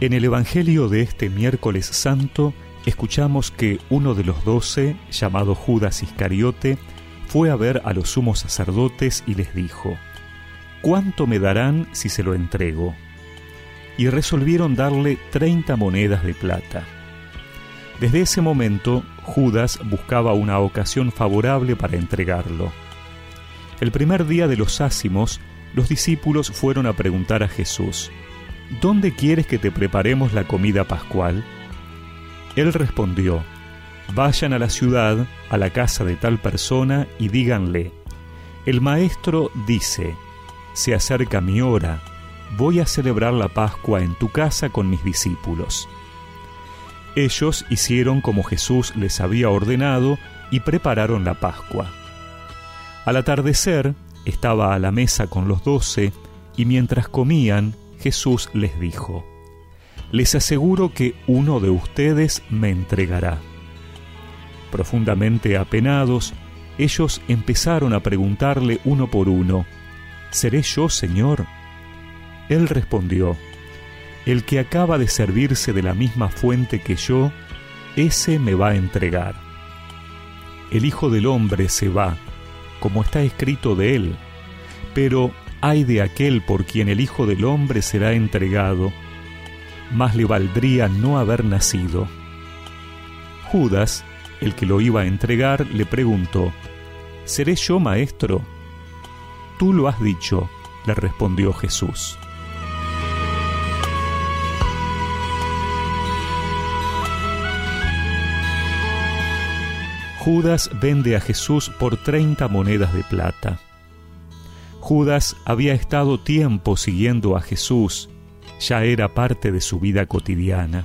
En el Evangelio de este miércoles santo escuchamos que uno de los doce, llamado Judas Iscariote, fue a ver a los sumos sacerdotes y les dijo, ¿Cuánto me darán si se lo entrego? Y resolvieron darle treinta monedas de plata. Desde ese momento, Judas buscaba una ocasión favorable para entregarlo. El primer día de los ácimos, los discípulos fueron a preguntar a Jesús, ¿Dónde quieres que te preparemos la comida pascual? Él respondió, Vayan a la ciudad, a la casa de tal persona, y díganle, El maestro dice, Se acerca mi hora, voy a celebrar la Pascua en tu casa con mis discípulos. Ellos hicieron como Jesús les había ordenado y prepararon la Pascua. Al atardecer, estaba a la mesa con los doce, y mientras comían, Jesús les dijo, Les aseguro que uno de ustedes me entregará. Profundamente apenados, ellos empezaron a preguntarle uno por uno, ¿Seré yo, Señor? Él respondió, El que acaba de servirse de la misma fuente que yo, ese me va a entregar. El Hijo del Hombre se va, como está escrito de él, pero ay de aquel por quien el Hijo del Hombre será entregado, más le valdría no haber nacido. Judas, el que lo iba a entregar, le preguntó, ¿Seré yo maestro? Tú lo has dicho, le respondió Jesús. Judas vende a Jesús por treinta monedas de plata. Judas había estado tiempo siguiendo a Jesús, ya era parte de su vida cotidiana.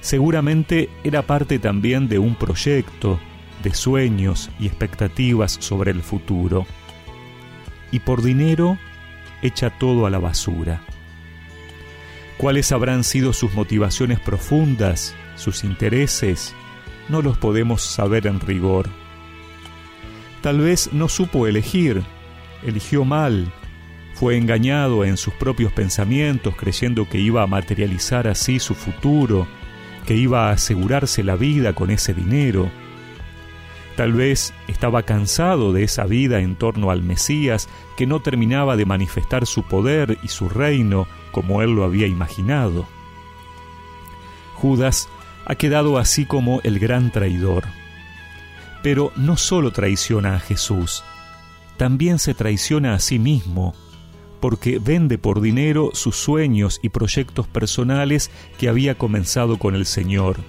Seguramente era parte también de un proyecto, de sueños y expectativas sobre el futuro. Y por dinero echa todo a la basura. ¿Cuáles habrán sido sus motivaciones profundas, sus intereses? No los podemos saber en rigor. Tal vez no supo elegir eligió mal, fue engañado en sus propios pensamientos creyendo que iba a materializar así su futuro, que iba a asegurarse la vida con ese dinero. Tal vez estaba cansado de esa vida en torno al Mesías que no terminaba de manifestar su poder y su reino como él lo había imaginado. Judas ha quedado así como el gran traidor. Pero no solo traiciona a Jesús, también se traiciona a sí mismo, porque vende por dinero sus sueños y proyectos personales que había comenzado con el Señor.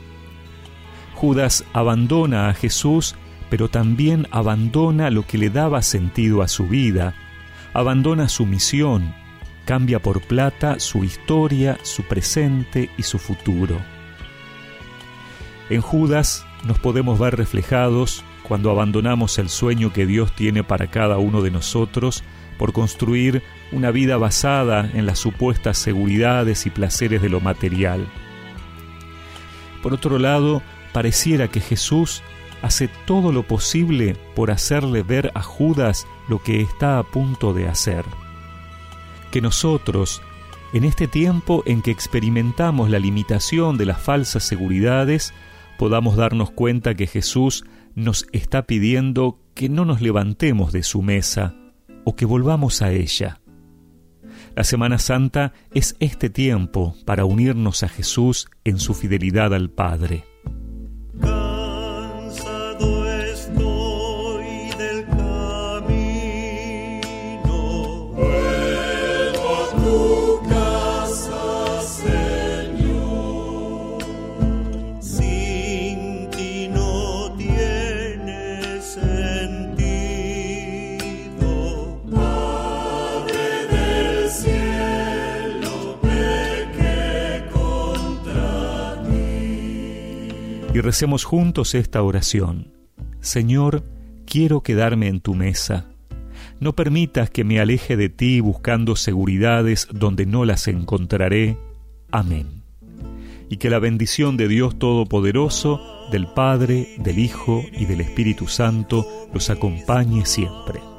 Judas abandona a Jesús, pero también abandona lo que le daba sentido a su vida, abandona su misión, cambia por plata su historia, su presente y su futuro. En Judas nos podemos ver reflejados cuando abandonamos el sueño que Dios tiene para cada uno de nosotros por construir una vida basada en las supuestas seguridades y placeres de lo material. Por otro lado, pareciera que Jesús hace todo lo posible por hacerle ver a Judas lo que está a punto de hacer. Que nosotros, en este tiempo en que experimentamos la limitación de las falsas seguridades, podamos darnos cuenta que Jesús nos está pidiendo que no nos levantemos de su mesa o que volvamos a ella. La Semana Santa es este tiempo para unirnos a Jesús en su fidelidad al Padre. Y recemos juntos esta oración. Señor, quiero quedarme en tu mesa. No permitas que me aleje de ti buscando seguridades donde no las encontraré. Amén. Y que la bendición de Dios Todopoderoso, del Padre, del Hijo y del Espíritu Santo los acompañe siempre.